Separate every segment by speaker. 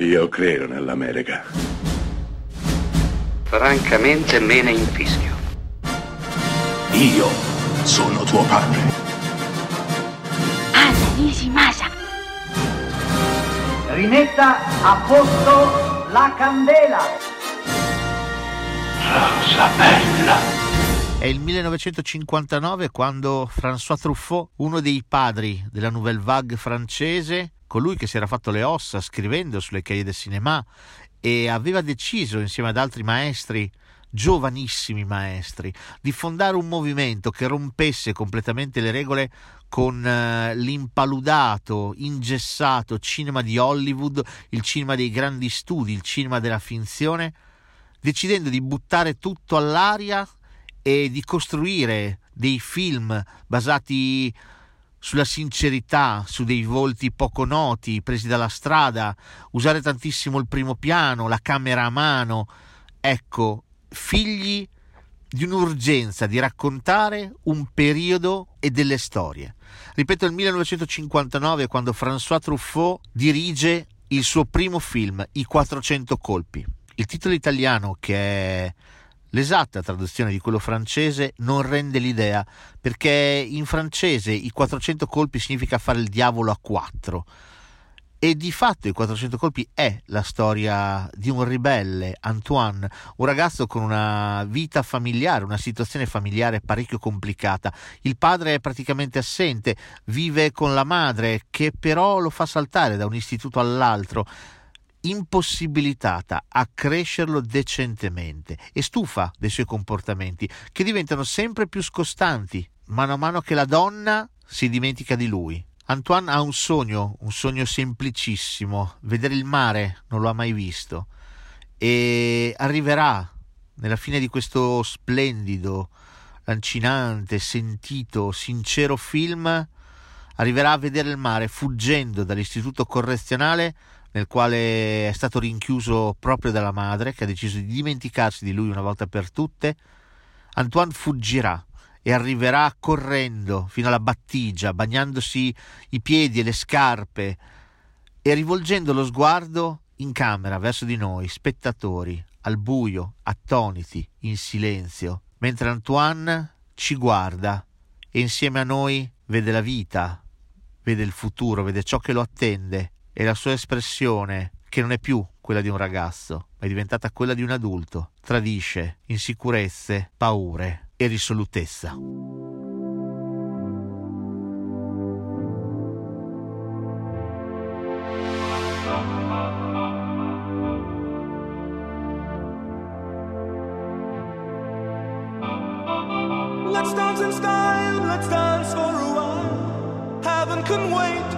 Speaker 1: Io credo nell'America.
Speaker 2: Francamente me ne infischio.
Speaker 3: Io sono tuo padre.
Speaker 4: Anna Nishimasa.
Speaker 5: Rimetta a posto la candela.
Speaker 3: Rosa bella.
Speaker 6: È il 1959 quando François Truffaut, uno dei padri della Nouvelle Vague francese, colui che si era fatto le ossa scrivendo sulle cahiers de cinéma e aveva deciso insieme ad altri maestri giovanissimi maestri, di fondare un movimento che rompesse completamente le regole con uh, l'impaludato, ingessato cinema di Hollywood, il cinema dei grandi studi, il cinema della finzione, decidendo di buttare tutto all'aria e di costruire dei film basati sulla sincerità, su dei volti poco noti, presi dalla strada, usare tantissimo il primo piano, la camera a mano. Ecco, figli di un'urgenza di raccontare un periodo e delle storie. Ripeto, il 1959 quando François Truffaut dirige il suo primo film, I 400 colpi. Il titolo italiano, che è L'esatta traduzione di quello francese non rende l'idea, perché in francese i 400 colpi significa fare il diavolo a quattro. E di fatto i 400 colpi è la storia di un ribelle, Antoine, un ragazzo con una vita familiare, una situazione familiare parecchio complicata. Il padre è praticamente assente, vive con la madre che però lo fa saltare da un istituto all'altro impossibilitata a crescerlo decentemente e stufa dei suoi comportamenti che diventano sempre più scostanti mano a mano che la donna si dimentica di lui. Antoine ha un sogno, un sogno semplicissimo, vedere il mare, non lo ha mai visto e arriverà nella fine di questo splendido, lancinante, sentito, sincero film, arriverà a vedere il mare fuggendo dall'istituto correzionale nel quale è stato rinchiuso proprio dalla madre, che ha deciso di dimenticarsi di lui una volta per tutte, Antoine fuggirà e arriverà correndo fino alla battigia, bagnandosi i piedi e le scarpe e rivolgendo lo sguardo in camera verso di noi, spettatori, al buio, attoniti, in silenzio, mentre Antoine ci guarda e insieme a noi vede la vita, vede il futuro, vede ciò che lo attende e la sua espressione, che non è più quella di un ragazzo, ma è diventata quella di un adulto, tradisce insicurezze, paure e risolutezza.
Speaker 7: Let's dance in style, let's dance for a while. Heaven can wait,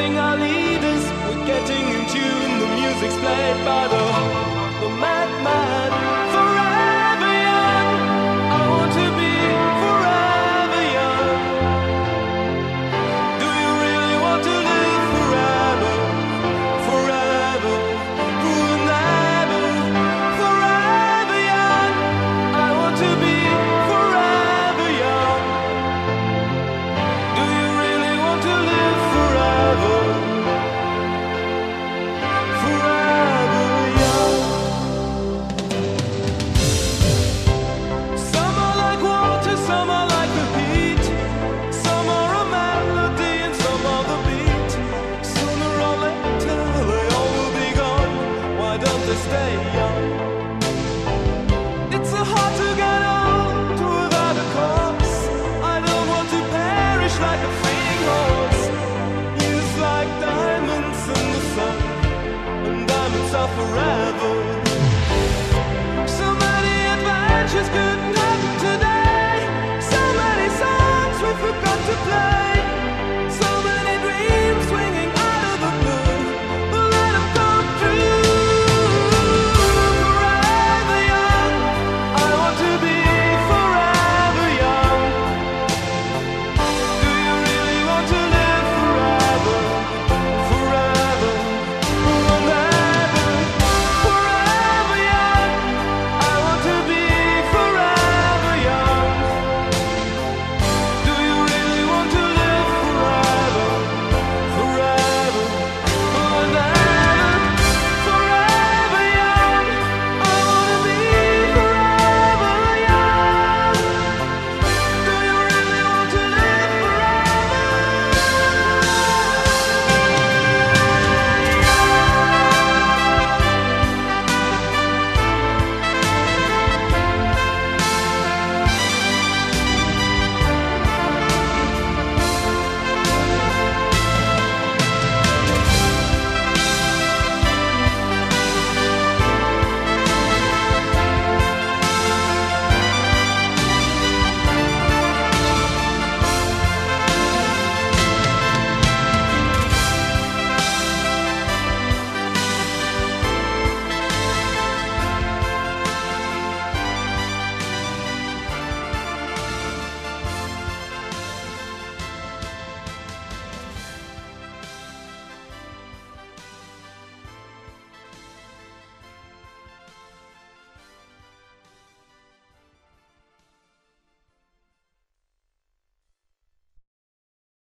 Speaker 7: Our leaders, we're getting in tune. The music's played by the, the madman.